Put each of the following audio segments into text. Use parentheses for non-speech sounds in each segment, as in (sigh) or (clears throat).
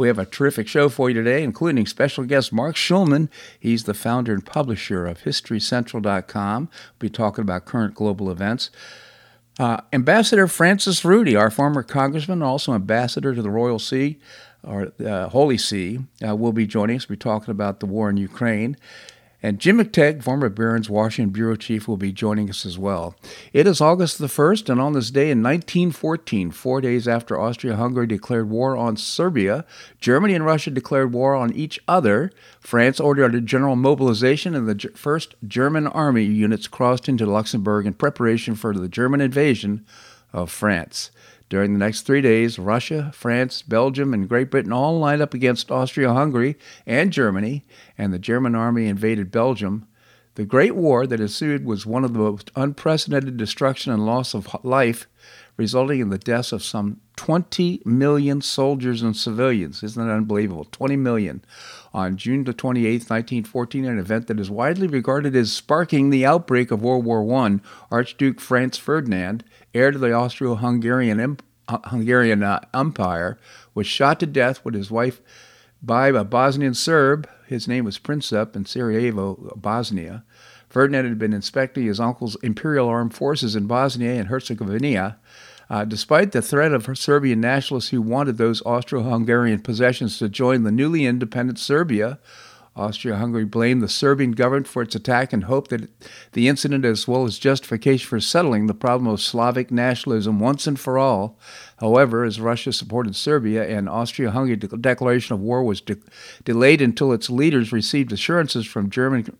We have a terrific show for you today, including special guest Mark Schulman. He's the founder and publisher of HistoryCentral.com. We'll be talking about current global events. Uh, Ambassador Francis Rooney, our former congressman, also ambassador to the Royal See, or uh, Holy See, uh, will be joining us. We'll be talking about the war in Ukraine. And Jim McTague, former Barron's Washington Bureau Chief, will be joining us as well. It is August the 1st, and on this day in 1914, four days after Austria Hungary declared war on Serbia, Germany and Russia declared war on each other. France ordered a general mobilization, and the first German army units crossed into Luxembourg in preparation for the German invasion of France. During the next three days, Russia, France, Belgium, and Great Britain all lined up against Austria Hungary and Germany, and the German army invaded Belgium. The Great War that ensued was one of the most unprecedented destruction and loss of life, resulting in the deaths of some 20 million soldiers and civilians. Isn't that unbelievable? 20 million. On June the 28th, 1914, an event that is widely regarded as sparking the outbreak of World War I, Archduke Franz Ferdinand heir to the Austro-Hungarian uh, Hungarian uh, Empire, was shot to death with his wife by a Bosnian Serb. His name was Princip in Sarajevo, Bosnia. Ferdinand had been inspecting his uncle's imperial armed forces in Bosnia and Herzegovina. Uh, despite the threat of Serbian nationalists who wanted those Austro Hungarian possessions to join the newly independent Serbia, Austria Hungary blamed the Serbian government for its attack and hoped that the incident, as well as justification for settling the problem of Slavic nationalism once and for all. However, as Russia supported Serbia and Austria Hungary declaration of war was de- delayed until its leaders received assurances from German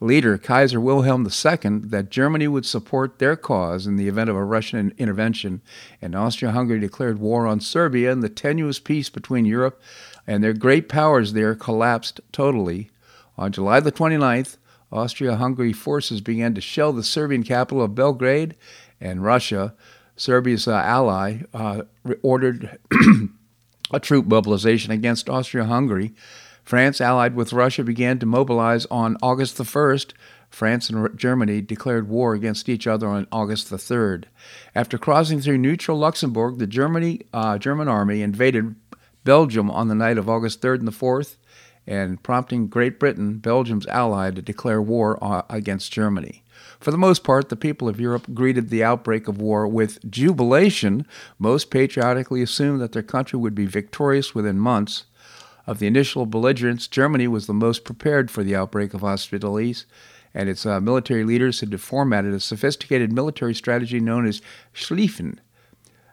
leader Kaiser Wilhelm II that Germany would support their cause in the event of a Russian intervention, and Austria Hungary declared war on Serbia, and the tenuous peace between Europe and their great powers there collapsed totally. On July the 29th, Austria Hungary forces began to shell the Serbian capital of Belgrade, and Russia, Serbia's uh, ally, uh, ordered (clears throat) a troop mobilization against Austria Hungary. France, allied with Russia, began to mobilize on August the 1st. France and Germany declared war against each other on August the 3rd. After crossing through neutral Luxembourg, the Germany, uh, German army invaded Belgium on the night of August 3rd and the 4th, and prompting Great Britain, Belgium's ally, to declare war uh, against Germany. For the most part, the people of Europe greeted the outbreak of war with jubilation. Most patriotically assumed that their country would be victorious within months. Of the initial belligerents, Germany was the most prepared for the outbreak of hostilities, and its uh, military leaders had formatted a sophisticated military strategy known as Schlieffen,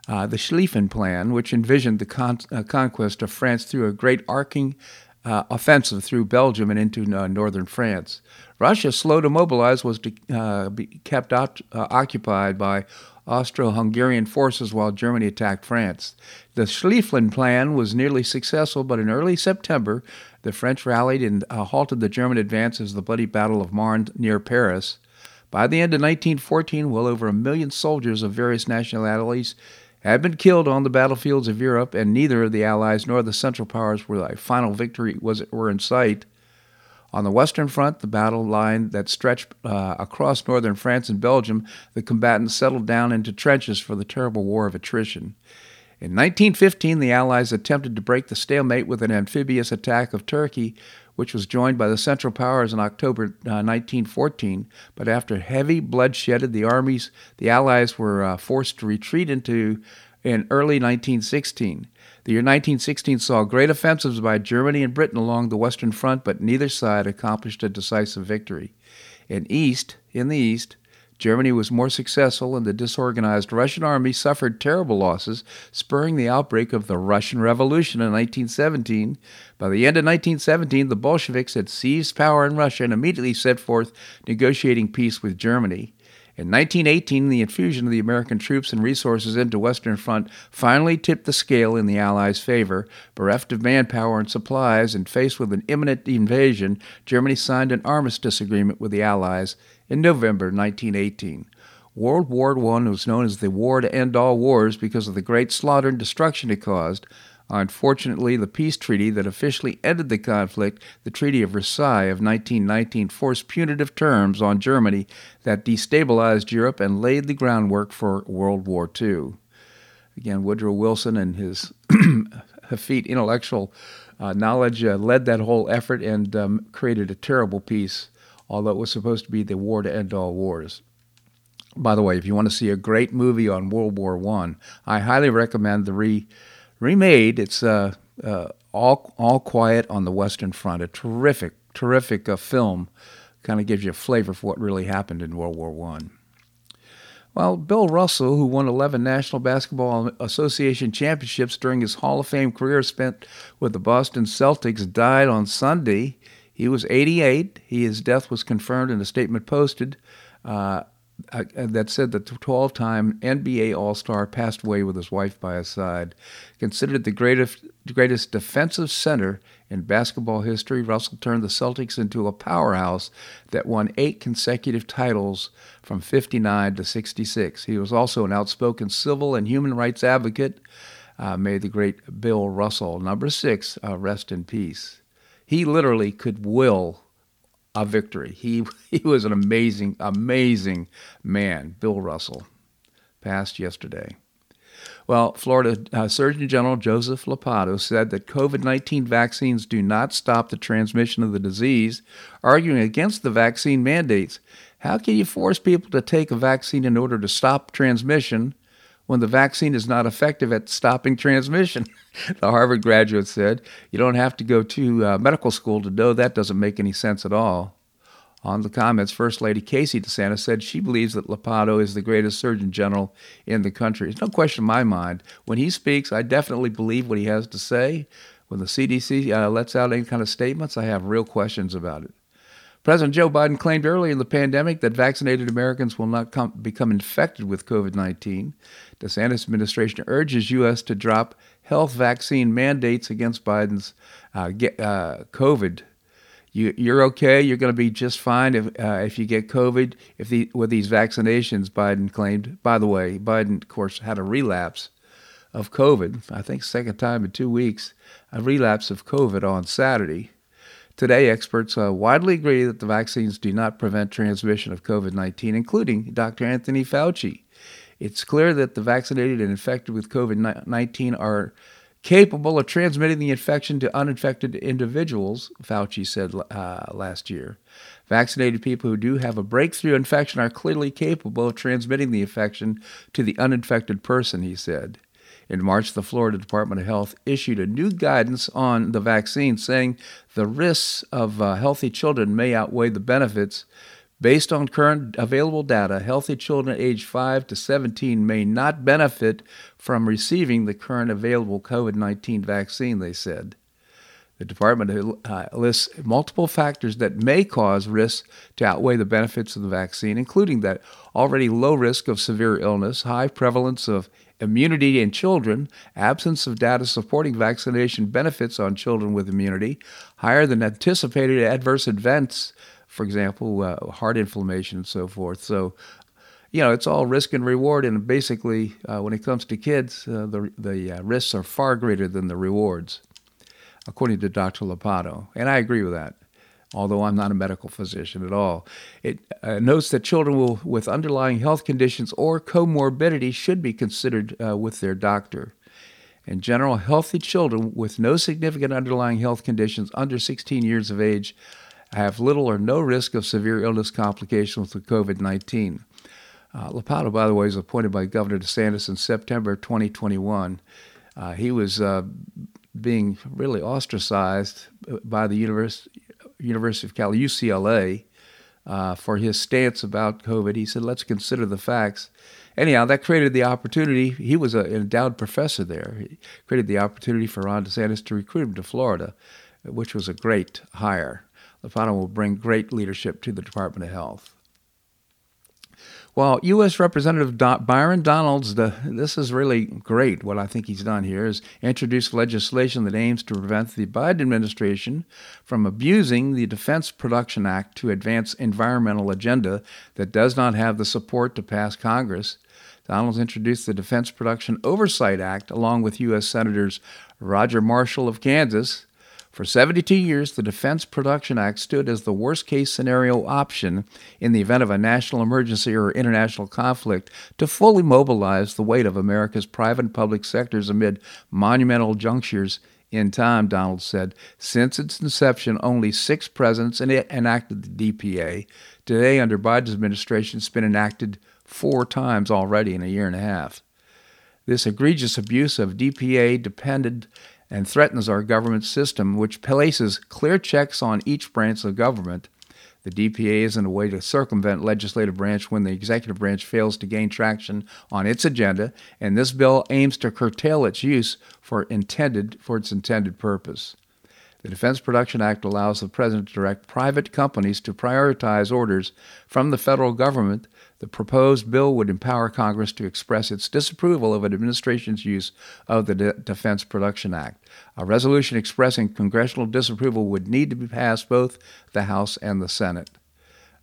uh, the Schlieffen Plan, which envisioned the con- uh, conquest of France through a great arcing uh, offensive through Belgium and into uh, northern France. Russia, slow to mobilize, was to, uh, kept op- uh, occupied by Austro-Hungarian forces while Germany attacked France. The Schlieffen Plan was nearly successful, but in early September, the French rallied and uh, halted the German advance as the bloody Battle of Marne near Paris. By the end of 1914, well over a million soldiers of various nationalities had been killed on the battlefields of Europe, and neither of the Allies nor the Central Powers were a final victory was were in sight. On the Western Front, the battle line that stretched uh, across northern France and Belgium, the combatants settled down into trenches for the terrible war of attrition. In 1915, the Allies attempted to break the stalemate with an amphibious attack of Turkey, which was joined by the Central Powers in October uh, 1914. But after heavy bloodshed, the armies, the Allies were uh, forced to retreat into in early 1916. The year 1916 saw great offensives by Germany and Britain along the Western Front, but neither side accomplished a decisive victory. In East, in the East, Germany was more successful, and the disorganized Russian army suffered terrible losses, spurring the outbreak of the Russian Revolution in 1917. By the end of 1917, the Bolsheviks had seized power in Russia and immediately set forth negotiating peace with Germany. In 1918, the infusion of the American troops and resources into Western Front finally tipped the scale in the Allies' favor. Bereft of manpower and supplies and faced with an imminent invasion, Germany signed an armistice agreement with the Allies in November 1918. World War I was known as the war to end all wars because of the great slaughter and destruction it caused. Unfortunately, the peace treaty that officially ended the conflict, the Treaty of Versailles of 1919, forced punitive terms on Germany that destabilized Europe and laid the groundwork for World War II. Again, Woodrow Wilson and his (clears throat) effete intellectual uh, knowledge uh, led that whole effort and um, created a terrible peace, although it was supposed to be the war to end all wars. By the way, if you want to see a great movie on World War I, I highly recommend the re remade. It's uh, uh, all all quiet on the Western Front. A terrific, terrific uh, film. Kind of gives you a flavor for what really happened in World War One. Well, Bill Russell, who won 11 National Basketball Association championships during his Hall of Fame career spent with the Boston Celtics, died on Sunday. He was 88. He, his death was confirmed in a statement posted. Uh, uh, that said the 12 time NBA All Star passed away with his wife by his side. Considered the greatest, greatest defensive center in basketball history, Russell turned the Celtics into a powerhouse that won eight consecutive titles from 59 to 66. He was also an outspoken civil and human rights advocate. Uh, may the great Bill Russell, number six, uh, rest in peace. He literally could will a victory. He (laughs) he was an amazing, amazing man. Bill Russell passed yesterday. Well, Florida uh, Surgeon General Joseph Ladapo said that COVID 19 vaccines do not stop the transmission of the disease, arguing against the vaccine mandates. How can you force people to take a vaccine in order to stop transmission when the vaccine is not effective at stopping transmission? (laughs) the Harvard graduate said. You don't have to go to uh, medical school to know that doesn't make any sense at all. On the comments, First Lady Casey DeSantis said she believes that Ladapo is the greatest Surgeon General in the country. There's no question in my mind. When he speaks, I definitely believe what he has to say. When the CDC uh, lets out any kind of statements, I have real questions about it. President Joe Biden claimed early in the pandemic that vaccinated Americans will not come, become infected with COVID 19. DeSantis administration urges U.S. to drop health vaccine mandates against Biden's uh, get, uh, COVID. You, are okay. You're going to be just fine if uh, if you get COVID. If the with these vaccinations, Biden claimed. By the way, Biden, of course, had a relapse of COVID. I think second time in two weeks, a relapse of COVID on Saturday. Today, experts uh, widely agree that the vaccines do not prevent transmission of COVID 19, including Dr. Anthony Fauci. It's clear that the vaccinated and infected with COVID 19 are capable of transmitting the infection to uninfected individuals, Fauci said uh, last year. Vaccinated people who do have a breakthrough infection are clearly capable of transmitting the infection to the uninfected person, he said. In March, the Florida Department of Health issued a new guidance on the vaccine, saying the risks of uh, healthy children may outweigh the benefits. Based on current available data, healthy children aged 5 to 17 may not benefit from receiving the current available COVID 19 vaccine, they said. The department uh, lists multiple factors that may cause risks to outweigh the benefits of the vaccine, including that already low risk of severe illness, high prevalence of immunity in children, absence of data supporting vaccination benefits on children with immunity, higher than anticipated adverse events, for example, uh, heart inflammation and so forth. So, you know, it's all risk and reward, and basically, uh, when it comes to kids, uh, the the uh, risks are far greater than the rewards, according to Dr. Ladapo, and I agree with that although I'm not a medical physician at all. It uh, notes that children will, with underlying health conditions or comorbidity should be considered uh, with their doctor. In general, healthy children with no significant underlying health conditions under 16 years of age have little or no risk of severe illness complications with COVID 19. Uh, Ladapo, by the way, was appointed by Governor DeSantis in September 2021. Uh, he was uh, being really ostracized by the University University of Cal, UCLA, uh, for his stance about COVID. He said, let's consider the facts. Anyhow, that created the opportunity. He was an endowed professor there. He created the opportunity for Ron DeSantis to recruit him to Florida, which was a great hire. Ladapo will bring great leadership to the Department of Health. Well, U.S. Representative Byron Donalds, the, this is really great. What I think he's done here is introduce legislation that aims to prevent the Biden administration from abusing the Defense Production Act to advance environmental agenda that does not have the support to pass Congress. Donalds introduced the Defense Production Oversight Act along with U.S. Senators Roger Marshall of Kansas for 72 years, the Defense Production Act stood as the worst case scenario option in the event of a national emergency or international conflict to fully mobilize the weight of America's private and public sectors amid monumental junctures in time, Donalds said. Since its inception, only six presidents enacted the DPA. Today, under Biden's administration, it's been enacted four times already in a year and a half. This egregious abuse of DPA depended and threatens our government system, which places clear checks on each branch of government. The DPA isn't a way to circumvent legislative branch when the executive branch fails to gain traction on its agenda, and this bill aims to curtail its use for intended for its intended purpose. The Defense Production Act allows the President to direct private companies to prioritize orders from the federal government the proposed bill would empower Congress to express its disapproval of an administration's use of the De- Defense Production Act. A resolution expressing congressional disapproval would need to be passed both the House and the Senate.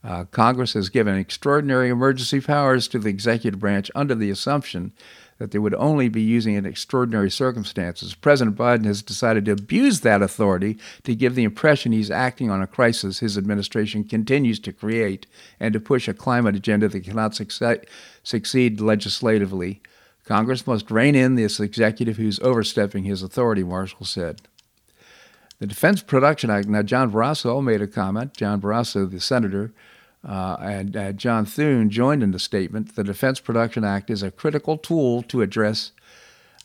Uh, Congress has given extraordinary emergency powers to the executive branch under the assumption that they would only be using in extraordinary circumstances. President Biden has decided to abuse that authority to give the impression he's acting on a crisis his administration continues to create and to push a climate agenda that cannot succeed, succeed legislatively. Congress must rein in this executive who's overstepping his authority, Marshall said. The Defense Production Act. Now, John Barrasso made a comment. John Barrasso, the senator, uh, and uh, John Thune joined in the statement the Defense Production Act is a critical tool to address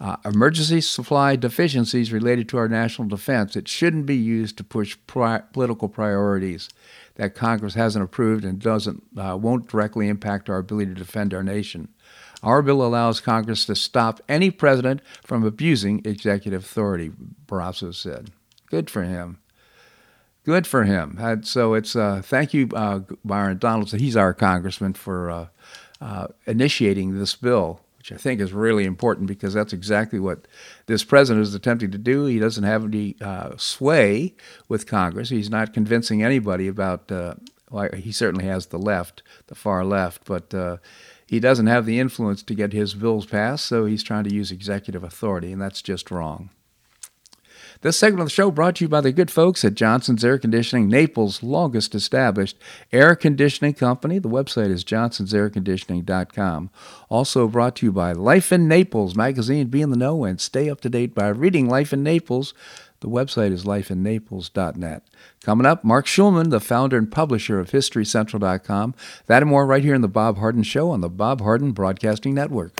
uh, emergency supply deficiencies related to our national defense. It shouldn't be used to push pri- political priorities that Congress hasn't approved and doesn't uh, won't directly impact our ability to defend our nation. Our bill allows Congress to stop any president from abusing executive authority, Barrasso said. Good for him. Good for him. And so it's uh, thank you, uh, Byron Donaldson. He's our congressman for uh, uh, initiating this bill, which I think is really important because that's exactly what this president is attempting to do. He doesn't have any uh, sway with Congress. He's not convincing anybody about. Well, he certainly has the left, the far left, but he doesn't have the influence to get his bills passed. So he's trying to use executive authority, and that's just wrong. This segment of the show brought to you by the good folks at Johnson's Air Conditioning, Naples' longest established air conditioning company. The website is johnsonsairconditioning.com. Also brought to you by Life in Naples magazine. Be in the know and stay up to date by reading Life in Naples. The website is lifeinnaples.net. Coming up, Mark Schulman, the founder and publisher of HistoryCentral.com. That and more right here in the Bob Harden Show on the Bob Harden Broadcasting Network.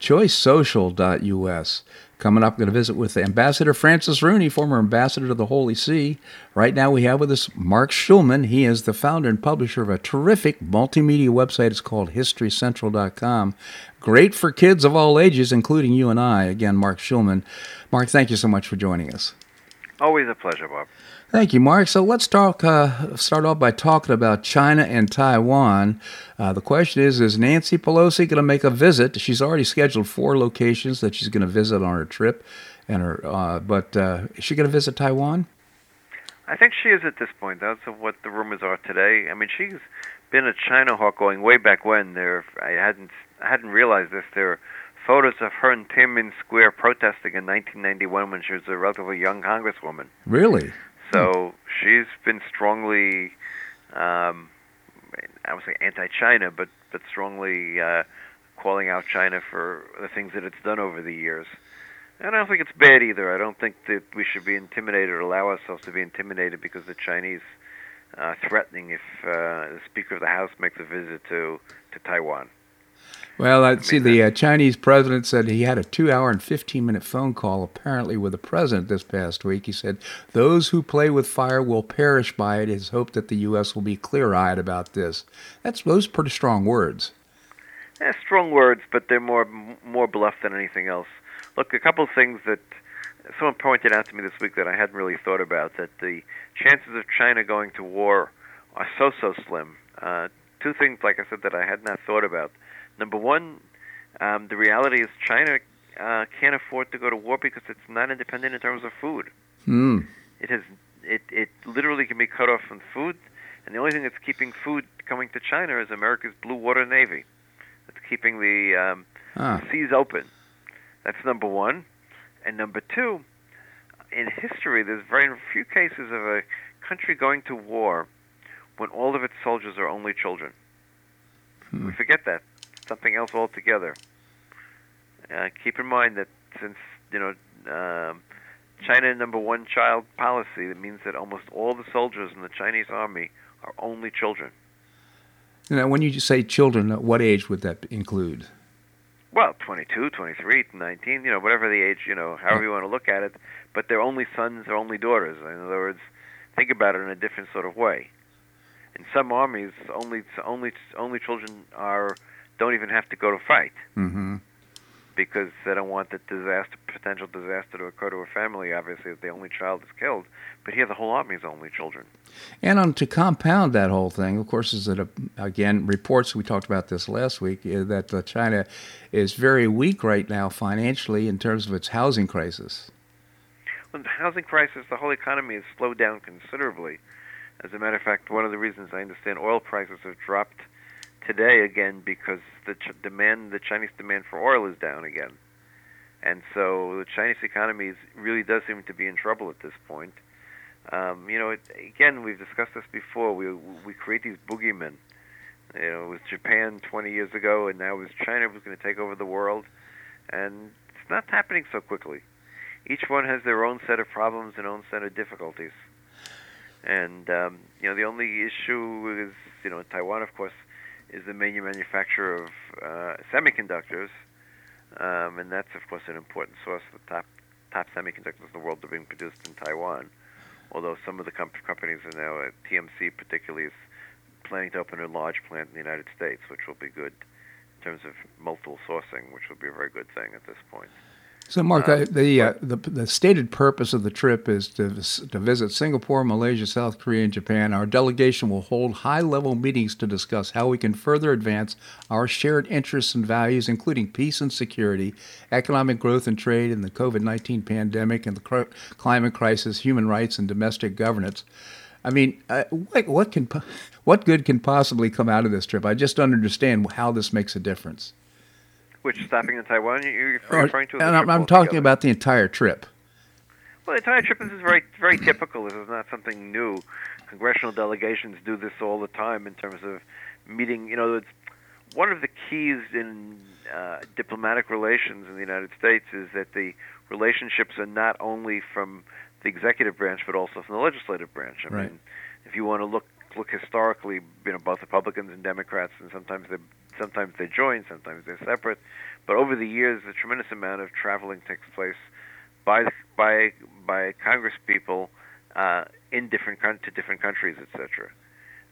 choicesocial.us. Coming up, I'm going to visit with Ambassador Francis Rooney, former ambassador to the Holy See. Right now, we have with us Mark Schulman. He is the founder and publisher of a terrific multimedia website. It's called HistoryCentral.com. Great for kids of all ages, including you and I. Again, Mark Schulman. Mark, thank you so much for joining us. Always a pleasure, Bob. Thank you, Mark. So let's talk. Uh, start off by talking about China and Taiwan. Uh, the question is: Is Nancy Pelosi going to make a visit? She's already scheduled four locations that she's going to visit on her trip, and her. Uh, but uh, is she going to visit Taiwan? I think she is at this point. That's what the rumors are today. I mean, she's been a China hawk going way back when. There, I hadn't, I hadn't realized this. There are photos of her in Tiananmen Square protesting in 1991 when she was a relatively young congresswoman. Really? So she's been strongly, um, I would say anti-China, but but strongly uh, calling out China for the things that it's done over the years. And I don't think it's bad either. I don't think that we should be intimidated or allow ourselves to be intimidated because the Chinese uh, threatening if uh, the Speaker of the House makes a visit to to Taiwan. Well, I see the uh, Chinese president said he had a two hour and 15 minute phone call apparently with the president this past week. He said, Those who play with fire will perish by it. His hope that the U.S. will be clear eyed about this. That's those pretty strong words. Yeah, strong words, but they're more more bluff than anything else. Look, a couple of things that someone pointed out to me this week that I hadn't really thought about that the chances of China going to war are so so slim. Uh, two things, like I said, that I had not thought about. Number one, um, the reality is China uh, can't afford to go to war because it's not independent in terms of food. Mm. It has it it literally can be cut off from food, and the only thing that's keeping food coming to China is America's Blue Water Navy. It's keeping the um, Ah. seas open. That's number one, and number two, in history, there's very few cases of a country going to war when all of its soldiers are only children. We forget that something else altogether. Uh, keep in mind that since you know um, China number one child policy, that means that almost all the soldiers in the Chinese army are only children. Now, when you say children, what age would that include? Well, 22, 23, 19, you know, whatever the age, you know, however you want to look at it. But they're only sons or only daughters. In other words, think about it in a different sort of way. In some armies, only only only children are don't even have to go to fight Mm-hmm. because they don't want the disaster, potential disaster to occur to a family. Obviously, if the only child is killed. But here, the whole army is only children. And on, to compound that whole thing, of course, is that, uh, again, reports, we talked about this last week, uh, that uh, China is very weak right now financially in terms of its housing crisis. When the housing crisis, the whole economy has slowed down considerably. As a matter of fact, one of the reasons I understand oil prices have dropped today again because the ch- demand, the Chinese demand for oil is down again, and so the Chinese economy is, really does seem to be in trouble at this point. Um, you know, it, again, we've discussed this before. We we create these boogeymen. You know, it was Japan 20 years ago, and now it was China who's going to take over the world, and it's not happening so quickly. each one has their own set of problems and own set of difficulties. And um, you know, the only issue is you know, Taiwan, of course, is the main manufacturer of uh, semiconductors, um, and that's of course an important source. The top top semiconductors in the world are being produced in Taiwan. Although some of the comp- companies are now, uh, TSMC particularly, is planning to open a large plant in the United States, which will be good in terms of multiple sourcing, which will be a very good thing at this point. So, Mark, uh, the, uh, the the stated purpose of the trip is to to visit Singapore, Malaysia, South Korea, and Japan. Our delegation will hold high-level meetings to discuss how we can further advance our shared interests and values, including peace and security, economic growth and trade, and the COVID-19 pandemic and the climate crisis, human rights, and domestic governance. I mean, uh, what, what can what good can possibly come out of this trip? I just don't understand how this makes a difference. Which stopping in Taiwan? You're referring to? And I'm, I'm talking about the entire trip. Well, the entire trip. This is very, very typical. This is not something new. Congressional delegations do this all the time in terms of meeting. You know, it's one of the keys in uh, diplomatic relations in the United States is that the relationships are not only from the executive branch but also from the legislative branch. I right. mean, if you want to look look historically, you know, both Republicans and Democrats, and sometimes they sometimes they join, sometimes they're separate. But over the years, a tremendous amount of traveling takes place by by by Congress people uh, in different to different countries, etc.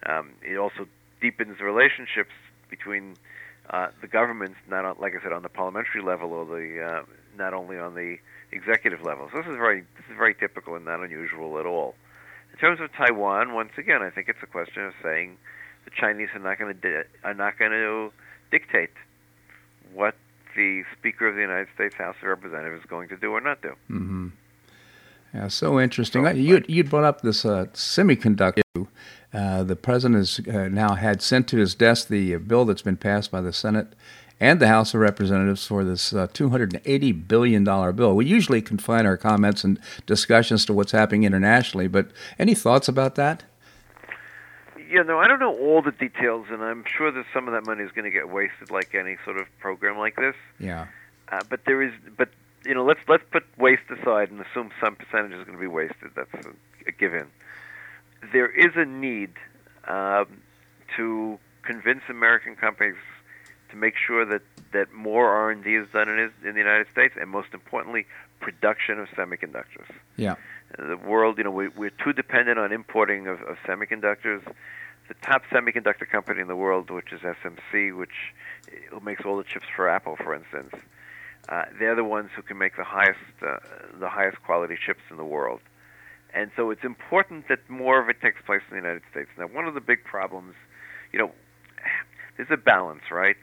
Um, it also deepens relationships between uh, the governments, not on, like I said, on the parliamentary level or the uh, not only on the executive level. So this is very this is very typical and not unusual at all. In terms of Taiwan, once again, I think it's a question of saying the Chinese are not going to di- are not going to dictate what the Speaker of the United States House of Representatives is going to do or not do. Mm-hmm. Yeah, so interesting. So, you you brought up this uh, semiconductor. Uh, the president has uh, now had sent to his desk the bill that's been passed by the Senate and the House of Representatives for this uh, $280 billion bill. We usually confine our comments and discussions to what's happening internationally, but any thoughts about that? Yeah, no, I don't know all the details, and I'm sure that some of that money is going to get wasted, like any sort of program like this. Yeah. Uh, but there is, but you know, let's let's put waste aside and assume some percentage is going to be wasted. That's a, a given. There is a need um, to convince American companies to make sure that, that more R&D is done in, in the United States, and most importantly, production of semiconductors. Yeah. The world, you know, we, we're too dependent on importing of, of semiconductors. The top semiconductor company in the world, which is TSMC, which makes all the chips for Apple, for instance, uh, they're the ones who can make the highest uh, the highest quality chips in the world. And so it's important that more of it takes place in the United States. Now, one of the big problems, you know, there's a balance, right?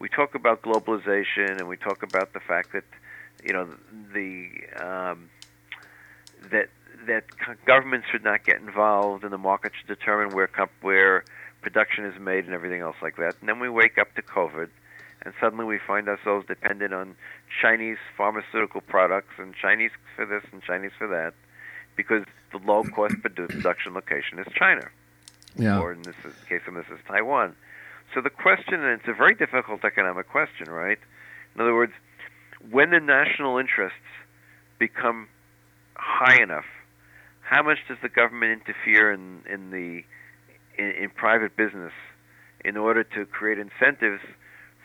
we talk about globalization and we talk about the fact that you know the um, that that governments should not get involved and the market should determine where comp- where production is made and everything else like that. And then we wake up to COVID, and suddenly we find ourselves dependent on Chinese pharmaceutical products and Chinese for this and Chinese for that, because the low cost (clears throat) production location is China, yeah. or in this case, in this is Taiwan. So the question, and it's a very difficult economic question, right? In other words, when the national interests become high enough, how much does the government interfere in in the in, in private business in order to create incentives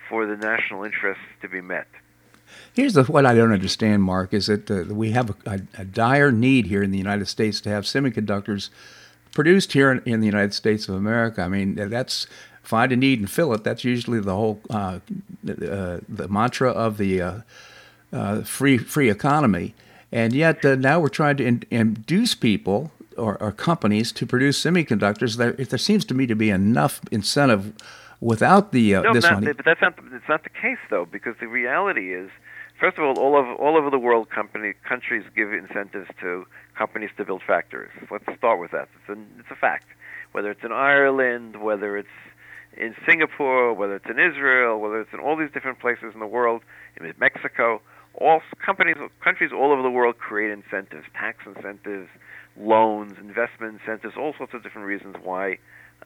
for the national interests to be met? Here's the, what I don't understand, Mark, is that uh, we have a, a, a, dire need here in the United States to have semiconductors produced here in, in, the United States of America. I mean, that's find a need and fill it. That's usually the whole uh, uh, the mantra of the uh, uh free free economy. And yet uh, now we're trying to in, induce people or, or, companies to produce semiconductors. There, there seems to me to be enough incentive without the uh, no, this not, money. But that's not it's not the case though, because the reality is. First of all, all over all over the world, company countries give incentives to companies to build factories. Let's start with that. It's a, it's a fact. Whether it's in Ireland, whether it's in Singapore, whether it's in Israel, whether it's in all these different places in the world, in Mexico, all companies, countries all over the world create incentives, tax incentives, loans, investment incentives, all sorts of different reasons why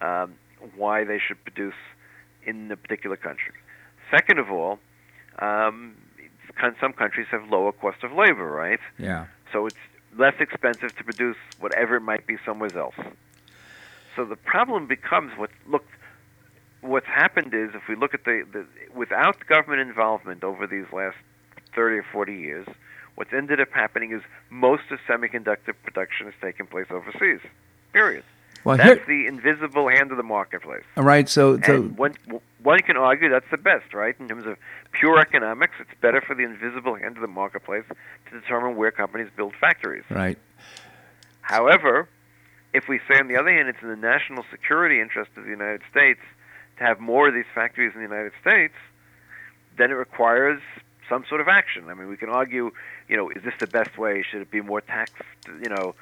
um, why they should produce in a particular country. Second of all, um, some countries have lower cost of labor, right? Yeah. So it's less expensive to produce whatever it might be somewhere else. So the problem becomes what look what's happened is if we look at the, the without government involvement over these last 30 or 40 years, what's ended up happening is most of semiconductor production has taken place overseas. Period. Well, that's here, the invisible hand of the marketplace. all right. So, so one, one can argue that's the best, right? In terms of pure economics, it's better for the invisible hand of the marketplace to determine where companies build factories. right. However, if we say, on the other hand, it's in the national security interest of the United States to have more of these factories in the United States, then it requires some sort of action. I mean, we can argue, you know, is this the best way? Should it be more taxed? You know,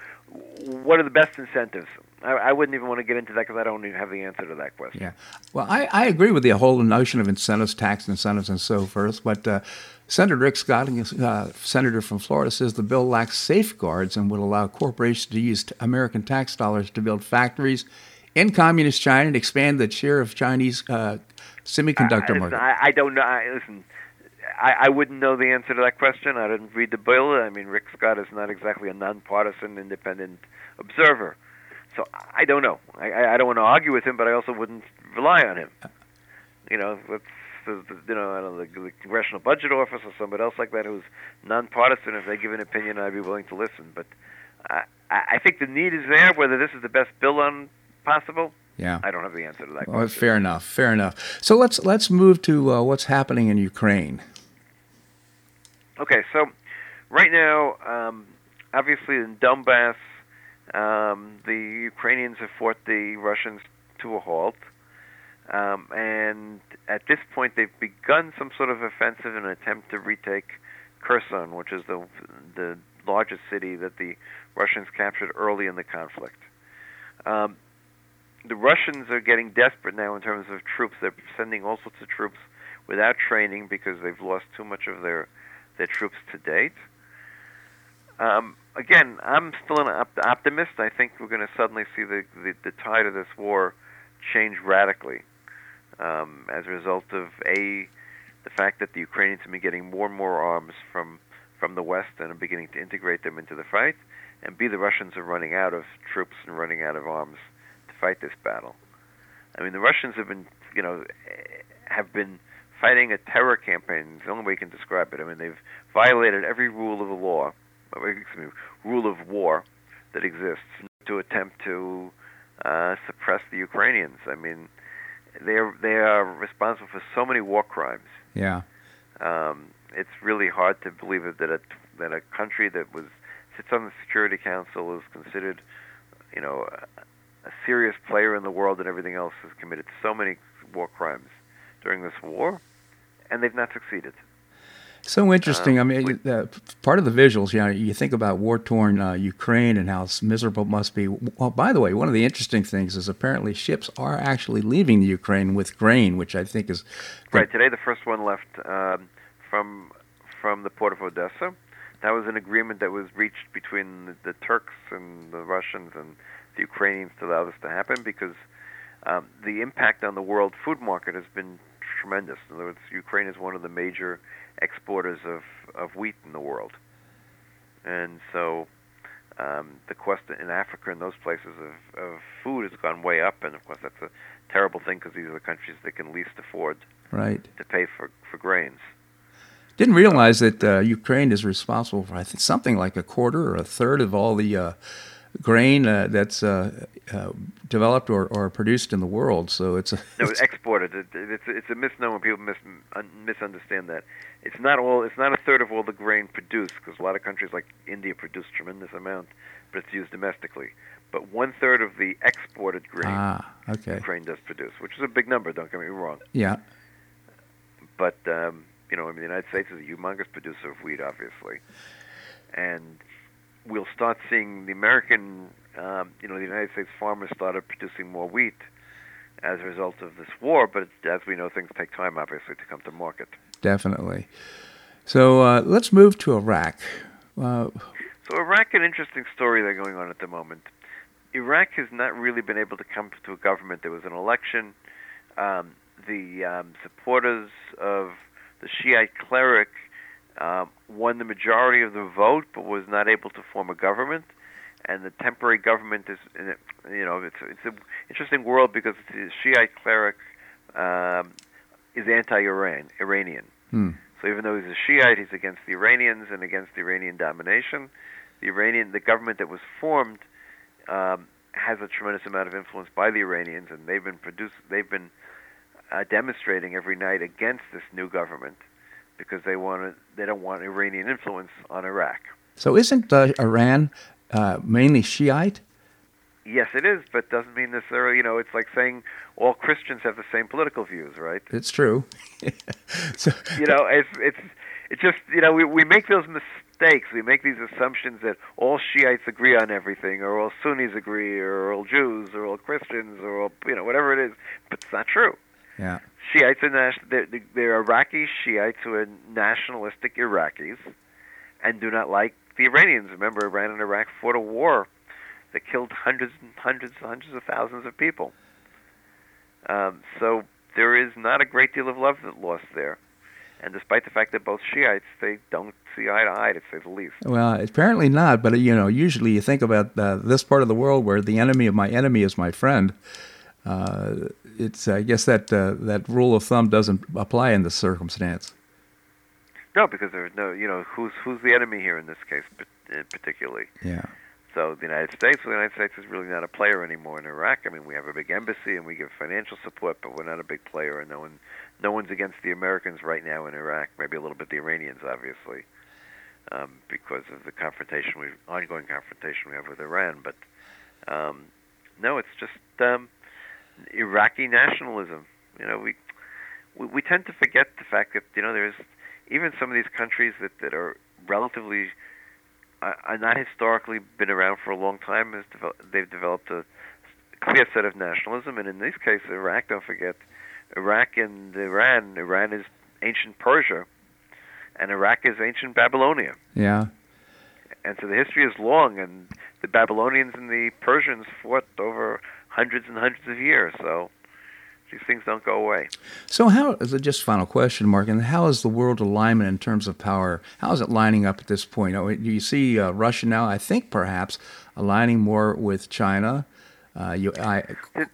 what are the best incentives? I, I wouldn't even want to get into that because I don't even have the answer to that question. Yeah. Well, I, I agree with the whole notion of incentives, tax incentives, and so forth. But uh, Senator Rick Scott, uh, senator from Florida, says the bill lacks safeguards and would allow corporations to use American tax dollars to build factories in communist China and expand the share of Chinese uh, semiconductor I, market. I, I don't know. I, listen, I, I wouldn't know the answer to that question. I didn't read the bill. I mean, Rick Scott is not exactly a nonpartisan, independent observer. So I don't know. I, I don't want to argue with him, but I also wouldn't rely on him. You know, let's, the, the, you know, I don't know, the, the Congressional Budget Office or somebody else like that who's nonpartisan. If they give an opinion, I'd be willing to listen. But I, I I think the need is there. Whether this is the best bill on possible, yeah. I don't have the answer to that Well, question. fair enough. Fair enough. So let's let's move to uh, what's happening in Ukraine. Okay, so right now, um, obviously in Donbass, um, the Ukrainians have fought the Russians to a halt, um, and at this point they've begun some sort of offensive in an attempt to retake Kherson, which is the the largest city that the Russians captured early in the conflict. Um, the Russians are getting desperate now in terms of troops. They're sending all sorts of troops without training because they've lost too much of their their troops to date. Um, again, I'm still an op- optimist. I think we're going to suddenly see the, the, the tide of this war change radically um, as a result of a the fact that the Ukrainians have been getting more and more arms from from the West and are beginning to integrate them into the fight, and b the Russians are running out of troops and running out of arms fight this battle. I mean, the Russians have been, you know, have been fighting a terror campaign. It's the only way you can describe it. I mean, they've violated every rule of the law, excuse me, rule of war that exists to attempt to uh, suppress the Ukrainians. I mean, they are they are responsible for so many war crimes. Yeah. Um, it's really hard to believe it that a that a country that was sits on the Security Council is considered, you know, a, serious player in the world and everything else has committed so many war crimes during this war, and they've not succeeded. So interesting. I Um, mean, we- uh, part of the visuals, you know, you think about war-torn uh, Ukraine and how miserable it must be. Well, by the way, one of the interesting things is apparently ships are actually leaving the Ukraine with grain, which I think is Right today, the first one left um, from from the port of Odessa. That was an agreement that was reached between the, the Turks and the Russians and the Ukrainians to allow this to happen because um, the impact on the world food market has been tremendous. In other words, Ukraine is one of the major exporters of, of wheat in the world, and so um, the quest in Africa and those places of, of food has gone way up, and of course that's a terrible thing because these are the countries that can least afford right. to pay for for grains. Didn't realize that uh, Ukraine is responsible for I think something like a quarter or a third of all the uh, grain uh, that's uh, uh, developed or, or produced in the world. So it's a, No, it's exported. It, it, it's it's a misnomer. People mis, un, misunderstand that. It's not all. It's not a third of all the grain produced because a lot of countries like India produce tremendous amount, but it's used domestically. But one third of the exported grain ah okay Ukraine does produce, which is a big number. Don't get me wrong. yeah But um, you know, I mean, the United States is a humongous producer of wheat, obviously, and we'll start seeing the American, um, you know, the United States farmers started producing more wheat as a result of this war. But as we know, things take time, obviously, to come to market. definitely. So uh, let's move to Iraq. Uh, So Iraq, an interesting story that's going on at the moment. Iraq has not really been able to come to a government. There was an election. Um, the um, supporters of the Shiite cleric um, won the majority of the vote, but was not able to form a government. And the temporary government is, you know, it's it's an interesting world because the Shiite cleric um, is anti-Iran, Iranian. Hmm. So even though he's a Shiite, he's against the Iranians and against the Iranian domination. The Iranian, the government that was formed, um, has a tremendous amount of influence by the Iranians, and they've been produced, they've been uh, demonstrating every night against this new government because they want to, they don't want Iranian influence on Iraq. So isn't uh, Iran uh, mainly Shiite? Yes, it is, but doesn't mean necessarily. You know, it's like saying all Christians have the same political views, right? It's true. (laughs) so, you know, it's it's it's just you know we we make those mistakes. We make these assumptions that all Shiites agree on everything, or all Sunnis agree, or all Jews, or all Christians, or all you know whatever it is. But it's not true. Yeah. Shiites are national. they're, they're Iraqi Shiites who are nationalistic Iraqis and do not like the Iranians. Remember, Iran and Iraq fought a war that killed hundreds and hundreds and hundreds of thousands of people. Um, so there is not a great deal of love lost there. And despite the fact that both Shiites, they don't see eye to eye, to say the least. Well, apparently not. But you know, usually you think about uh, this part of the world where the enemy of my enemy is my friend. Uh, it's I guess that uh, that rule of thumb doesn't apply in this circumstance. No, because there's no, you know, who's who's the enemy here in this case, uh, particularly. Yeah. So the United States, well, the United States is really not a player anymore in Iraq. I mean, we have a big embassy and we give financial support, but we're not a big player, and no one, no one's against the Americans right now in Iraq. Maybe a little bit the Iranians, obviously, um, because of the confrontation, we ongoing confrontation we have with Iran. But um, no, it's just um, Iraqi nationalism. You know, we, we we tend to forget the fact that you know there's even some of these countries that that are relatively uh, are not historically been around for a long time. Has developed, they've developed a clear set of nationalism, and in this case, Iraq. Don't forget, Iraq and Iran. Iran is ancient Persia, and Iraq is ancient Babylonia. Yeah. And so the history is long, and the Babylonians and the Persians fought over hundreds and hundreds of years. So these things don't go away. So, how is it just final question, Marc? And how is the world alignment in terms of power? How is it lining up at this point? Do you see uh, Russia now? I think perhaps aligning more with China. Uh, you, I, it,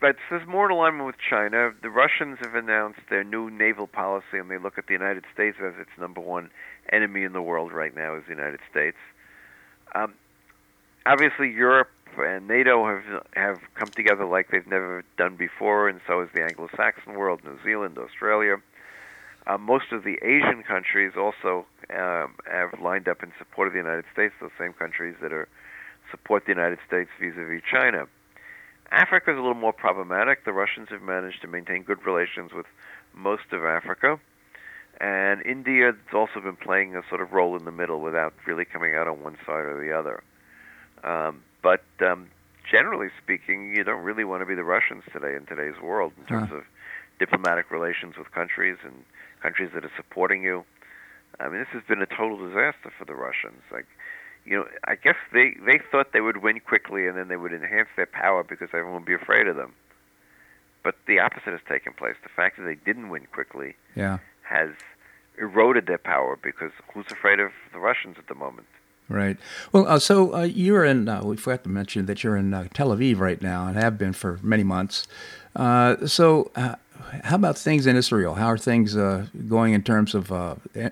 but there's more in alignment with China. The Russians have announced their new naval policy, and they look at the United States as its number one enemy in the world right now. Is the United States. Um, obviously, Europe and NATO have have come together like they've never done before, and so has the Anglo-Saxon world, New Zealand, Australia. Uh, most of the Asian countries also um, have lined up in support of the United States. Those same countries that are support the United States vis-a-vis China. Africa is a little more problematic. The Russians have managed to maintain good relations with most of Africa, and India has also been playing a sort of role in the middle without really coming out on one side or the other. Um, but um, generally speaking, you don't really want to be the Russians today in today's world in terms huh. of diplomatic relations with countries and countries that are supporting you. I mean, this has been a total disaster for the Russians. Like, you know, I guess they they thought they would win quickly and then they would enhance their power because everyone would be afraid of them. But the opposite has taken place. The fact that they didn't win quickly yeah. has eroded their power because who's afraid of the Russians at the moment? Right. Well, uh, so uh, you're in, uh, we forgot to mention that you're in uh, Tel Aviv right now and have been for many months. Uh, so, uh, how about things in Israel? How are things going in terms of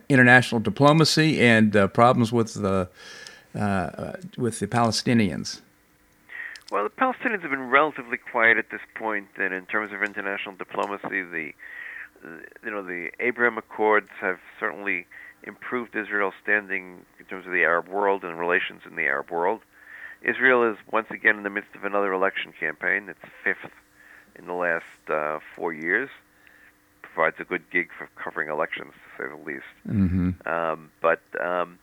international diplomacy and problems with the, with the Palestinians? Well, the Palestinians have been relatively quiet at this point. point, and in terms of international diplomacy, the you know the Abraham Accords have certainly improved Israel's standing in terms of the Arab world and relations in the Arab world. Israel is once again in the midst of another election campaign. It's fifth in the last uh, four years. Provides a good gig for covering elections, to say the least. Mm-hmm. Um, but um,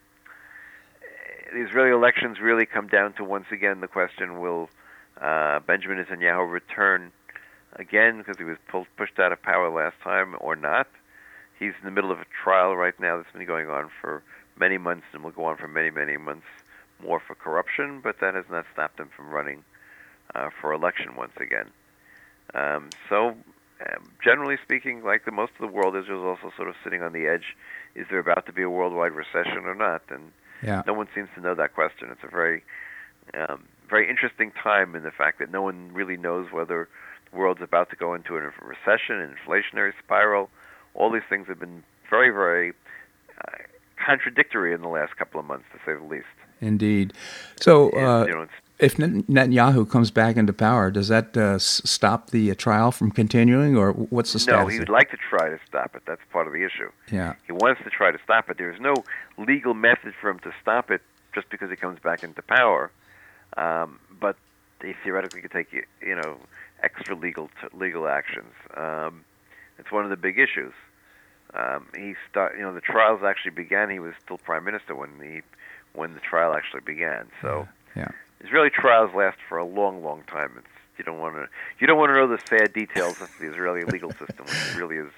the Israeli elections really come down to once again the question: Will uh, Benjamin Netanyahu return again because he was pulled, pushed out of power last time, or not? He's in the middle of a trial right now that's been going on for many months and will go on for many, many months more for corruption, but that has not stopped him from running uh, for election once again. Um, so um, generally speaking, like the most of the world, Israel's also sort of sitting on the edge. Is there about to be a worldwide recession or not? And yeah. no one seems to know that question. It's a very, um, very interesting time in the fact that no one really knows whether the world's about to go into a recession, an inflationary spiral. All these things have been very, very uh, contradictory in the last couple of months, to say the least. Indeed. So, uh, and, you know, if Netanyahu comes back into power, does that uh, stop the uh, trial from continuing, or what's the status? No, he would like to try to stop it. That's part of the issue. Yeah, he wants to try to stop it. There's no legal method for him to stop it just because he comes back into power. Um, but he theoretically could take you know extra legal t- legal actions. Um, it's one of the big issues. Um, he start, you know, the trials actually began. He was still prime minister when the when the trial actually began. So. yeah. yeah. Israeli trials last for a long, long time. It's you don't want to you don't want to know the sad details of the Israeli legal system, which really is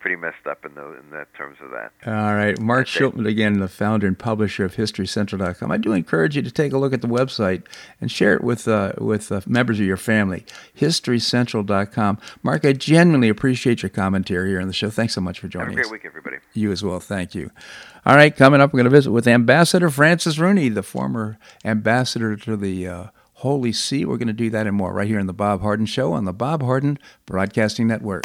pretty messed up in the in that terms of that. All right, Marc Schulman again, the founder and publisher of HistoryCentral.com. I do encourage you to take a look at the website and share it with uh, with uh, members of your family. HistoryCentral.com. Marc, I genuinely appreciate your commentary here on the show. Thanks so much for joining us. Have a great us. week, everybody. You as well. Thank you. All right, coming up, we're going to visit with Ambassador Francis Rooney, the former ambassador to the uh, Holy See. We're going to do that and more right here in the Bob Harden Show on the Bob Harden Broadcasting Network.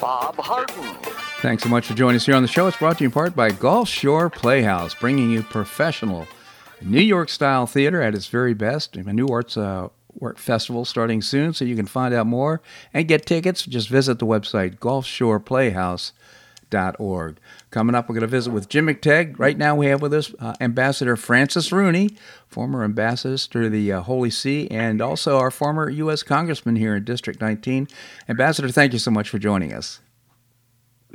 Bob Harden. Thanks so much for joining us here on the show. It's brought to you in part by Gulf Shore Playhouse, bringing you professional New York style theater at its very best. A new arts uh, art festival starting soon, so you can find out more and get tickets. Just visit the website gulfshoreplayhouse.org. Coming up, we're going to visit with Jim McTague. Right now, we have with us uh, Ambassador Francis Rooney, former ambassador to the uh, Holy See, and also our former U.S. Congressman here in District 19. Ambassador, thank you so much for joining us.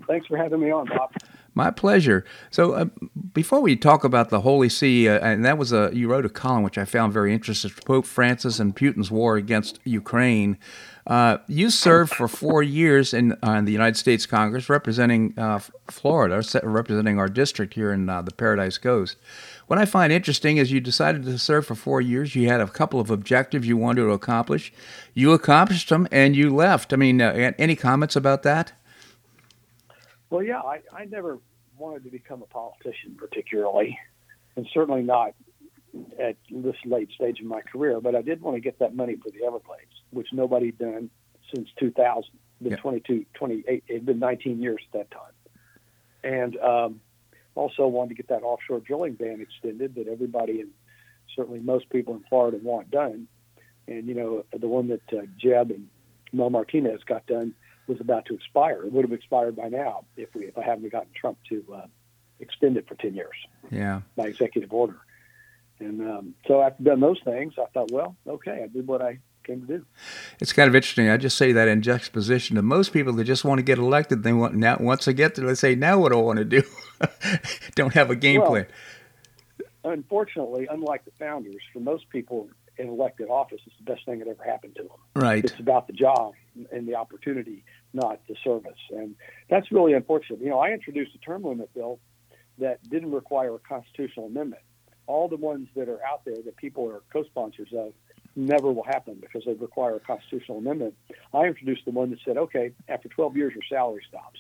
Thanks for having me on, Bob. My pleasure. So, uh, before we talk about the Holy See, uh, and that was a you wrote a column which I found very interesting. Pope Francis and Putin's war against Ukraine. Uh, you served for four years in, uh, in, the United States Congress, representing uh, Florida, representing our district here in uh, the Paradise Coast. What I find interesting is you decided to serve for four years. You had a couple of objectives you wanted to accomplish. You accomplished them, and you left. I mean, any comments about that? Well, yeah, I, I never wanted to become a politician particularly, and certainly not at this late stage in my career. But I did want to get that money for the Everglades, which nobody had done since 2000. been Yeah. 22, 28, it'd been 19 years at that time. And um, also wanted to get that offshore drilling ban extended that everybody and certainly most people in Florida want done. And, you know, the one that uh, Jeb and Mel Martinez got done was about to expire. It would have expired by now if we if I hadn't gotten Trump to uh, extend it for 10 years Yeah. by executive order. And um, so after done those things, I thought, well, okay, I did what I came to do. It's kind of interesting. I just say that in juxtaposition to most people that just want to get elected. They want now once they get there, they say, "Now what do I want to do?" (laughs) Don't have a game Well, plan. Unfortunately, unlike the founders, for most people in elected office, it's the best thing that ever happened to them. Right. It's about the job and the opportunity, not the service. And that's really unfortunate. You know, I introduced a term limit bill that didn't require a constitutional amendment. All the ones that are out there that people are co-sponsors of never will happen because they require a constitutional amendment. I introduced the one that said, okay, after 12 years, your salary stops.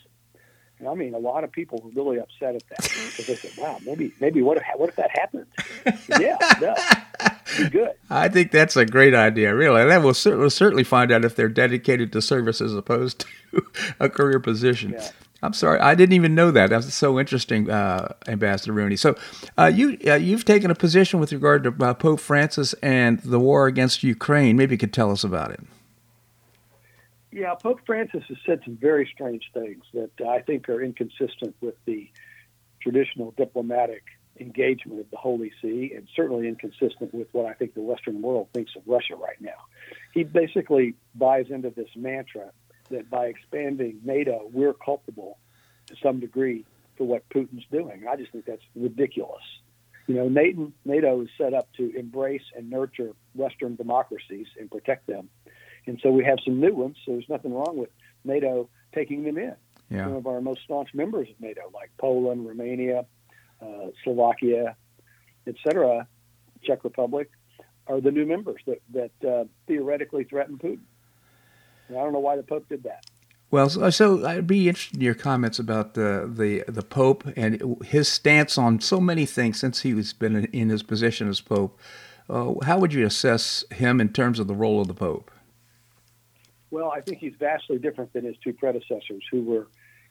And I mean, a lot of people were really upset at that because they said, wow, maybe, maybe what if, what if that happened? (laughs) yeah, no, be good. I think that's a great idea. Really, And that will we'll certainly find out if they're dedicated to service as opposed (laughs) to a career position. Yeah. I'm sorry, I didn't even know that. That's so interesting, uh, Ambassador Rooney. So, uh, you uh, you've taken a position with regard to uh, Pope Francis and the war against Ukraine. Maybe you could tell us about it. Yeah, Pope Francis has said some very strange things that I think are inconsistent with the traditional diplomatic engagement of the Holy See, and certainly inconsistent with what I think the Western world thinks of Russia right now. He basically buys into this mantra that by expanding NATO, we're culpable to some degree for what Putin's doing. I just think that's ridiculous. You know, NATO, NATO is set up to embrace and nurture Western democracies and protect them. And so we have some new ones, so there's nothing wrong with NATO taking them in. Some of our most staunch members of NATO, like Poland, Romania, uh, Slovakia, etc., Czech Republic, are the new members that, that uh, theoretically threaten Putin. And I don't know why the Pope did that. Well, so, so I'd be interested in your comments about the the the Pope and his stance on so many things since he's been in, in his position as Pope. Uh, how would you assess him in terms of the role of the Pope? Well, I think he's vastly different than his two predecessors, who were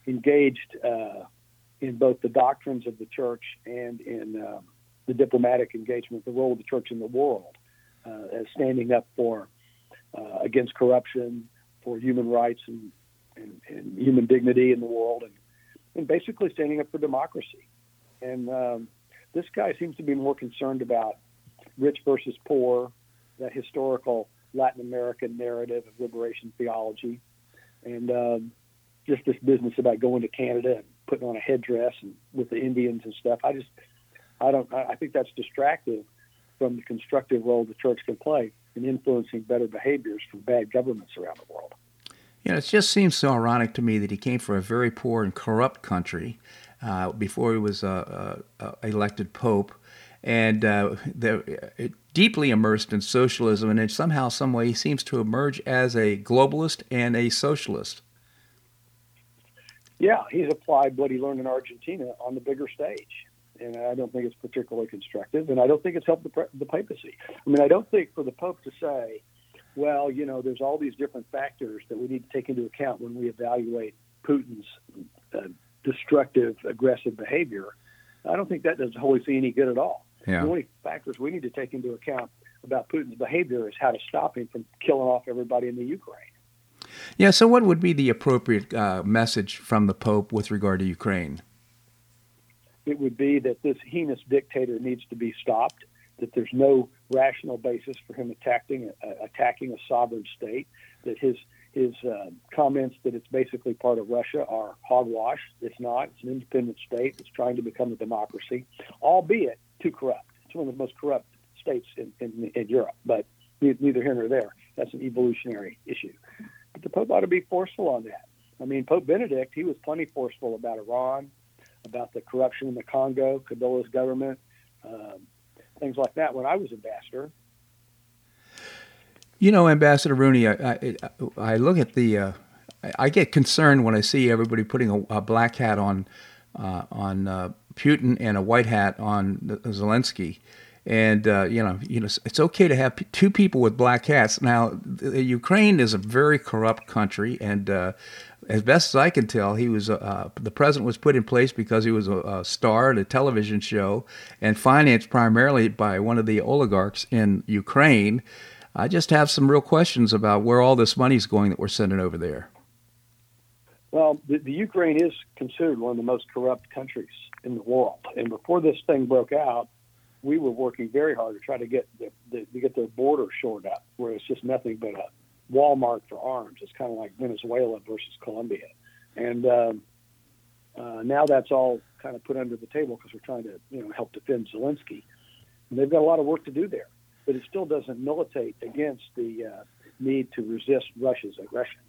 engaged uh, in both the doctrines of the church and in um, the diplomatic engagement, the role of the church in the world, uh, as standing up for uh, against corruption, for human rights and, and, and human dignity in the world, and, and basically standing up for democracy. And um, this guy seems to be more concerned about rich versus poor, that historical Latin American narrative of liberation theology, and um, just this business about going to Canada and putting on a headdress and with the Indians and stuff. I just, I don't, I think that's distractive from the constructive role the church can play in influencing better behaviors from bad governments around the world. You know, it just seems so ironic to me that he came from a very poor and corrupt country uh, before he was uh, uh, elected pope, and uh, deeply immersed in socialism, and somehow, some way, he seems to emerge as a globalist and a socialist. Yeah, he's applied what he learned in Argentina on the bigger stage. And I don't think it's particularly constructive, and I don't think it's helped the, the papacy. I mean, I don't think for the Pope to say, well, you know, there's all these different factors that we need to take into account when we evaluate Putin's uh, destructive, aggressive behavior. I don't think that does Holy See any good at all. Yeah. The only factors we need to take into account about Putin's behavior is how to stop him from killing off everybody in the Ukraine. Yeah. So, what would be the appropriate uh, message from the Pope with regard to Ukraine? it would be that this heinous dictator needs to be stopped, that there's no rational basis for him attacking uh, attacking a sovereign state, that his his uh, comments that it's basically part of Russia are hogwash. It's not. It's an independent state that's trying to become a democracy, albeit too corrupt. It's one of the most corrupt states in, in, in Europe, but neither here nor there. That's an evolutionary issue. But the Pope ought to be forceful on that. I mean, Pope Benedict, he was plenty forceful about Iran, about the corruption in the Congo, Kabila's government, um, things like that when I was ambassador. You know, Ambassador Rooney, I, I, I look at the, uh, I get concerned when I see everybody putting a, a black hat on, uh, on uh, Putin and a white hat on Zelensky, And uh, you know, you know, it's okay to have two people with black hats. Now, Ukraine is a very corrupt country, and uh, as best as I can tell, he was uh, the president was put in place because he was a, a, star at a television show and financed primarily by one of the oligarchs in Ukraine. I just have some real questions about where all this money is going that we're sending over there. Well, the, the Ukraine is considered one of the most corrupt countries in the world, and before this thing broke out, we were working very hard to try to get the, the, to get their border shored up, where it's just nothing but a Walmart for arms. It's kind of like Venezuela versus Colombia, and um, uh, now that's all kind of put under the table because we're trying to you know help defend Zelensky. And they've got a lot of work to do there, but it still doesn't militate against the uh, need to resist Russia's aggression.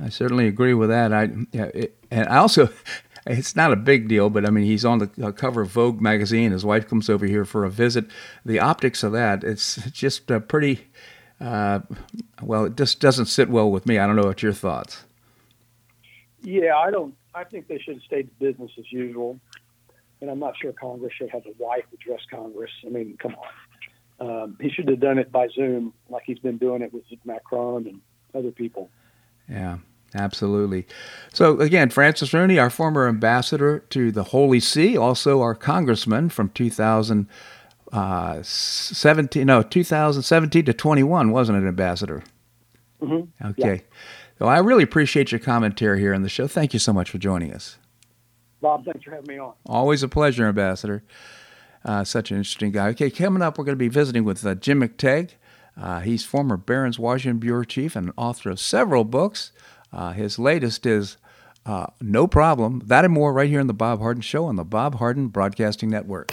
I certainly agree with that. I it, and I also, (laughs) it's not a big deal, but I mean, he's on the cover of Vogue magazine. His wife comes over here for a visit. The optics of that, it's just a pretty uh, well, it just doesn't sit well with me. I don't know what your thoughts. Yeah, I don't. I think they should stay the business as usual, and I'm not sure Congress should have a wife address Congress. I mean, come on. Um, he should have done it by Zoom, like he's been doing it with Macron and other people. Yeah, absolutely. So again, Francis Rooney, our former ambassador to the Holy See, also our congressman from 2000- uh, 17, no, 2017 to 21, wasn't it, Ambassador? Mm-hmm. Okay. Yeah. Well, I really appreciate your commentary here on the show. Thank you so much for joining us. Bob, thanks for having me on. Always a pleasure, Ambassador. Uh, such an interesting guy. Okay, coming up, we're going to be visiting with uh, Jim McTague. Uh, he's former Barron's Washington Bureau Chief and author of several books. Uh, his latest is uh, No Problem. That and more right here on The Bob Harden Show on the Bob Harden Broadcasting Network.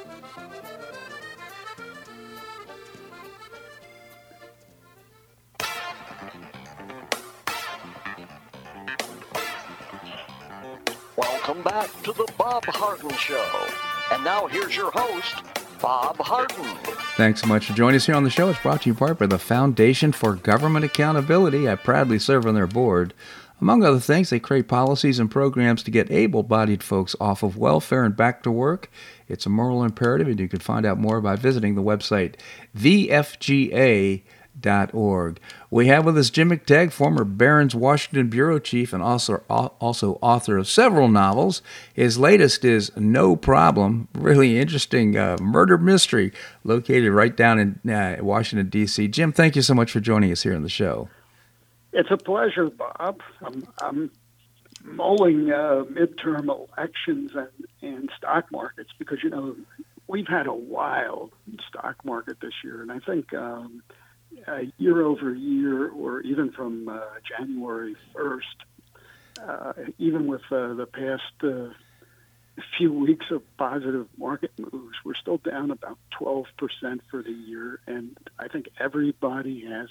Welcome back to the Bob Harden Show. And now here's your host, Bob Harden. Thanks so much for joining us here on the show. It's brought to you in part by the Foundation for Government Accountability. I proudly serve on their board. Among other things, they create policies and programs to get able bodied folks off of welfare and back to work. It's a moral imperative, and you can find out more by visiting the website thefga.org. We have with us Jim McTague, former Barron's Washington bureau chief and also also author of several novels. His latest is No Problem, really interesting uh, murder mystery located right down in uh, Washington D.C. Jim, thank you so much for joining us here on the show. It's a pleasure, Bob. I'm, I'm mulling uh, midterm elections and, and stock markets because you know we've had a wild stock market this year, and I think um, uh, year over year, or even from uh, January 1st, uh, even with uh, the past uh, few weeks of positive market moves, we're still down about 12% for the year, and I think everybody has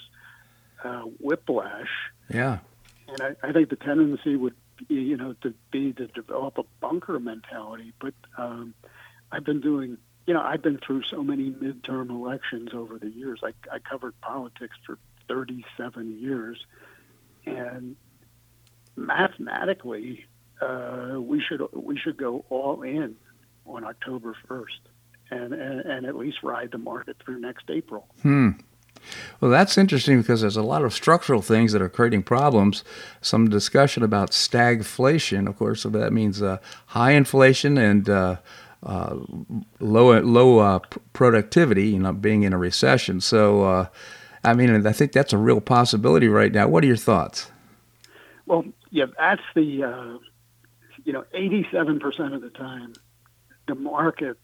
uh, whiplash. Yeah. And I, I think the tendency would, be, you know, to be to develop a bunker mentality. But um, I've been doing, you know, I've been through so many midterm elections over the years. I, I covered politics for 37 years, and mathematically, uh, we should we should go all in on October 1st, and, and and at least ride the market through next April. Hmm. Well, that's interesting because there's a lot of structural things that are creating problems. Some discussion about stagflation, of course, so that means uh, high inflation and uh, uh, low low uh, productivity. You know, being in a recession. So, uh, I mean, I think that's a real possibility right now. What are your thoughts? Well, yeah, that's the uh, you know, 87% of the time, the market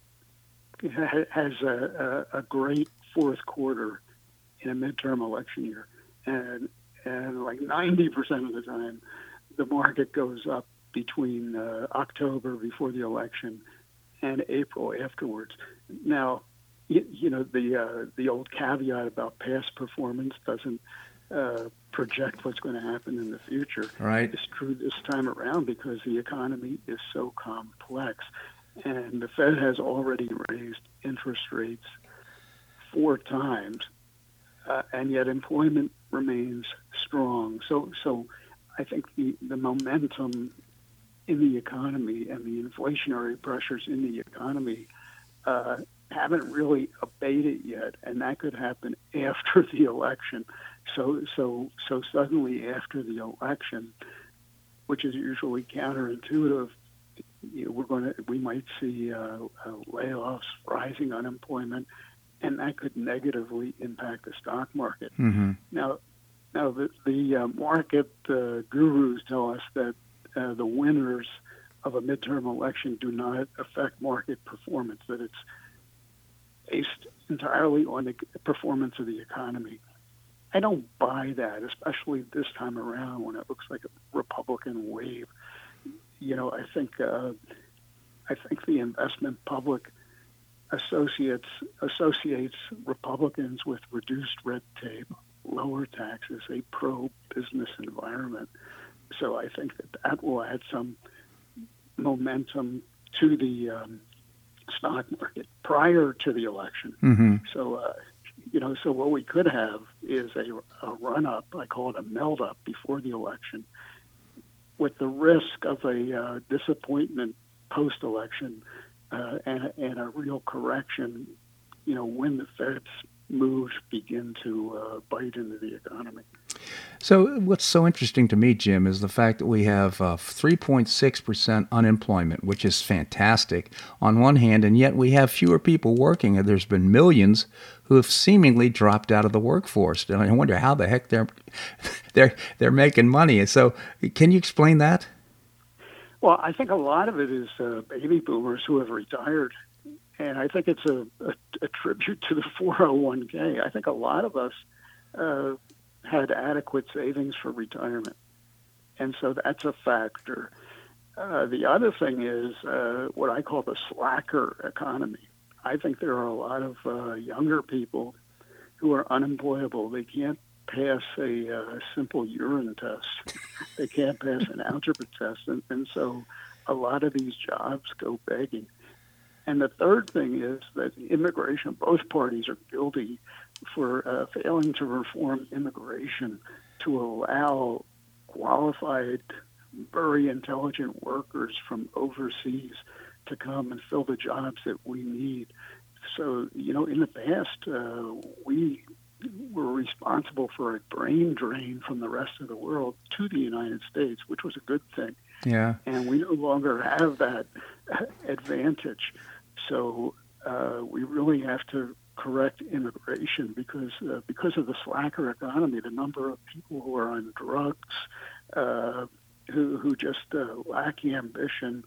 has a, a, a great fourth quarter in a midterm election year, and and like 90% of the time, the market goes up between uh, October before the election and April afterwards. Now, you, you know the uh, the old caveat about past performance doesn't uh, project what's going to happen in the future. Right. It's true this time around because the economy is so complex, and the Fed has already raised interest rates four times, uh, and yet employment remains strong. So, so I think the, the momentum in the economy and the inflationary pressures in the economy uh, haven't really abated yet, and that could happen (laughs) after the election. So, so, so suddenly after the election, which is usually counterintuitive, you know, we're going to we might see uh, uh, layoffs, rising unemployment, and that could negatively impact the stock market. Mm-hmm. Now, now the, the uh, market uh, gurus tell us that uh, the winners of a midterm election do not affect market performance; that it's based entirely on the performance of the economy. I don't buy that, especially this time around when it looks like a Republican wave. You know, I think uh, I think the investment public associates associates Republicans with reduced red tape, lower taxes, a pro-business environment. So I think that that will add some momentum to the um, stock market prior to the election. Mm-hmm. So, uh, you know, so what we could have is a, a run up, I call it a melt up before the election, with the risk of a uh, disappointment post election uh, and, and a real correction, you know, when the Fed's moves begin to uh, bite into the economy. So, what's so interesting to me, Jim, is the fact that we have uh, 3.6% unemployment, which is fantastic on one hand, and yet we have fewer people working. There's been millions who have seemingly dropped out of the workforce, and I wonder how the heck they're (laughs) they're they're making money. So, can you explain that? Well, I think a lot of it is uh, baby boomers who have retired and I think it's a, a, a, tribute to the 401k. I think a lot of us uh, had adequate savings for retirement, and so that's a factor. Uh, the other thing is uh, what I call the slacker economy. I think there are a lot of uh, younger people who are unemployable. They can't pass a uh, simple urine test. they can't pass an algebra test, and, and so a lot of these jobs go begging. And the third thing is that immigration, both parties are guilty for uh, failing to reform immigration to allow qualified, very intelligent workers from overseas to come and fill the jobs that we need. So, you know, in the past, uh, we were responsible for a brain drain from the rest of the world to the United States, which was a good thing. Yeah. And we no longer have that advantage. So uh, we really have to correct immigration because uh, because of the slacker economy, the number of people who are on drugs, uh, who who just uh, lack ambition,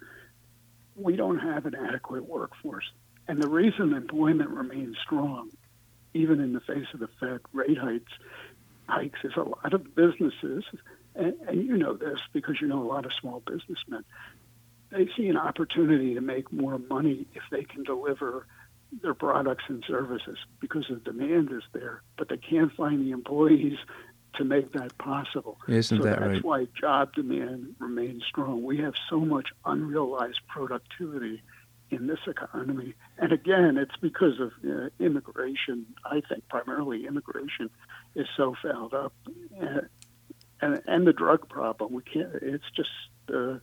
we don't have an adequate workforce. And the reason employment remains strong, even in the face of the Fed rate hikes, hikes is a lot of businesses, and, and you know this because you know a lot of small businessmen, they see an opportunity to make more money if they can deliver their products and services because the demand is there, but they can't find the employees to make that possible. Isn't so that that's right? why job demand remains strong. We have so much unrealized productivity in this economy. And again, it's because of uh, immigration. I think primarily immigration is so fouled up. And, and, and the drug problem. We can't, it's just uh,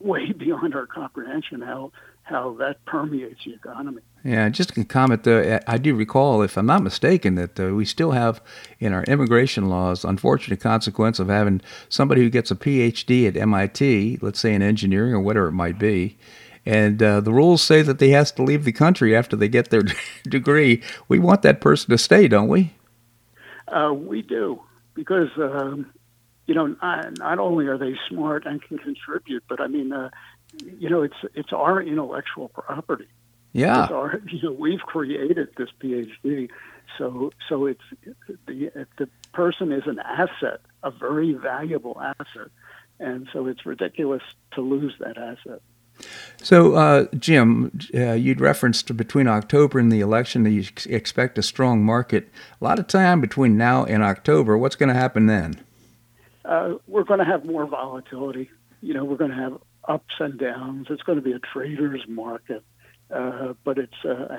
way (laughs) beyond our comprehension how, how that permeates the economy. Yeah, just a comment though. I do recall, if I'm not mistaken, that uh, we still have in our immigration laws unfortunate consequence of having somebody who gets a PhD at MIT, let's say in engineering or whatever it might be, and uh, the rules say that they has to leave the country after they get their (laughs) degree. We want that person to stay, don't we? Uh, we do because um, you know not, not, only are they smart and can contribute, but I mean, uh, you know, it's it's our intellectual property. Yeah, it's our, (laughs) you know, we've created this PhD, so so it's the the person is an asset, a very valuable asset, and so it's ridiculous to lose that asset. So, uh, Jim, uh, you'd referenced between October and the election that you expect a strong market. A lot of time between now and October. What's going to happen then? Uh, we're going to have more volatility. You know, we're going to have ups and downs. It's going to be a trader's market, uh, but it's. Uh,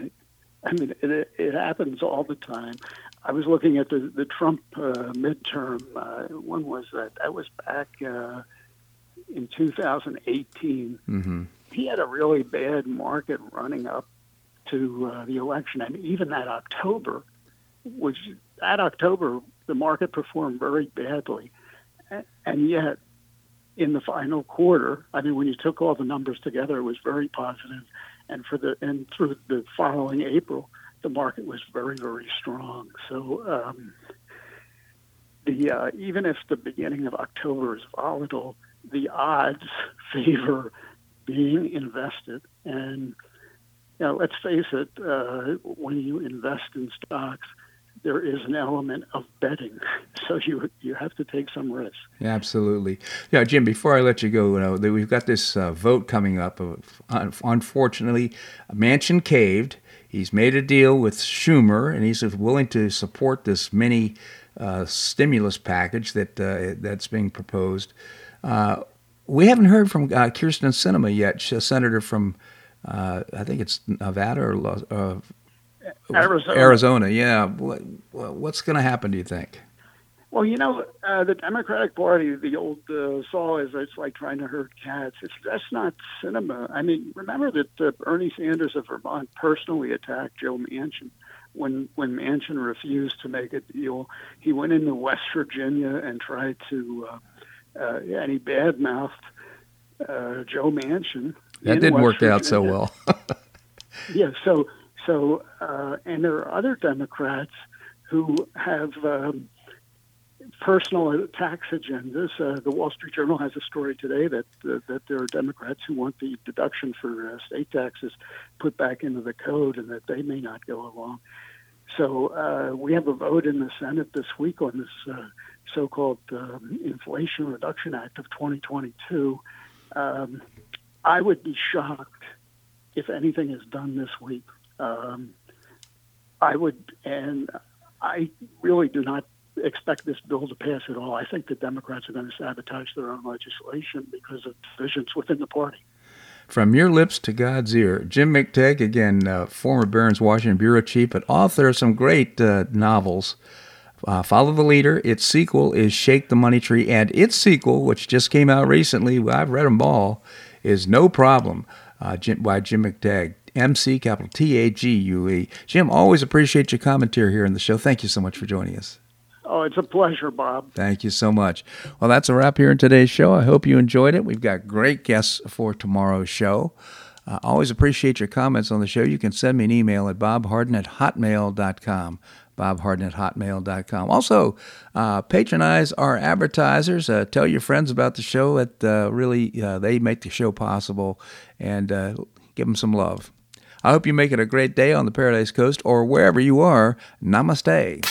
I mean, it, it happens all the time. I was looking at the the Trump uh, midterm. when was that? That was back in 2018, mm-hmm. he had a really bad market running up to uh, the election, and even that October, which that October the market performed very badly, and yet in the final quarter, I mean, when you took all the numbers together, it was very positive, and for the and through the following April, the market was very very strong. So. Um, the uh, even if the beginning of October is volatile, the odds (laughs) favor being invested. And you know, let's face it, uh, when you invest in stocks, there is an element of betting, (laughs) so you you have to take some risk. Yeah, absolutely. Yeah, Jim. Before I let you go, you know, we've got this uh, vote coming up. unfortunately, Manchin caved. He's made a deal with Schumer, and he's willing to support this mini uh, stimulus package that uh, that's being proposed. Uh, we haven't heard from uh, Kyrsten Sinema yet, a senator from, uh, I think it's Nevada or Arizona. Arizona, yeah. What, what's going to happen, do you think? Well, you know, uh, the Democratic Party, the old uh, saw is it's like trying to herd cats. It's, that's not Sinema. I mean, remember that uh, Bernie Sanders of Vermont personally attacked Joe Manchin when when Manchin refused to make a deal. He went into West Virginia and tried to uh, uh, and he badmouthed uh, Joe Manchin. That didn't West work Virginia. out so well. (laughs) yeah, so so uh, and there are other Democrats who have um, personal tax agendas. Uh, the Wall Street Journal has a story today that uh, that there are Democrats who want the deduction for uh, state taxes put back into the code, and that they may not go along. So uh, we have a vote in the Senate this week on this uh, so-called um, Inflation Reduction Act of 2022. Um, I would be shocked if anything is done this week. Um, I would, and I really do not expect this bill to pass at all. I think the Democrats are going to sabotage their own legislation because of divisions within the party. From Your Lips to God's Ear. Jim McTague, again, uh, former Barron's Washington Bureau Chief, but author of some great uh, novels. Uh, Follow the Leader. Its sequel is Shake the Money Tree. And its sequel, which just came out recently, I've read them all, is No Problem uh, Jim, by Jim McTague. MC capital T A G U E. Jim, always appreciate your commentary here on the show. Thank you so much for joining us. Oh, it's a pleasure, Bob. Thank you so much. Well, that's a wrap here in today's show. I hope you enjoyed it. We've got great guests for tomorrow's show. Uh, always appreciate your comments on the show. You can send me an email at bobharden at hotmail.com. Bobharden at hotmail.com. Also, uh, patronize our advertisers. Uh, tell your friends about the show. That uh, really uh, they make the show possible, and uh, give them some love. I hope you make it a great day on the Paradise Coast or wherever you are. Namaste.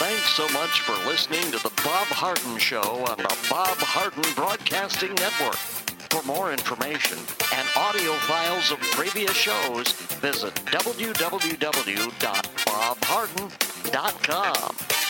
Thanks so much for listening to The Bob Harden Show on the Bob Harden Broadcasting Network. For more information and audio files of previous shows, visit www.bobharden.com.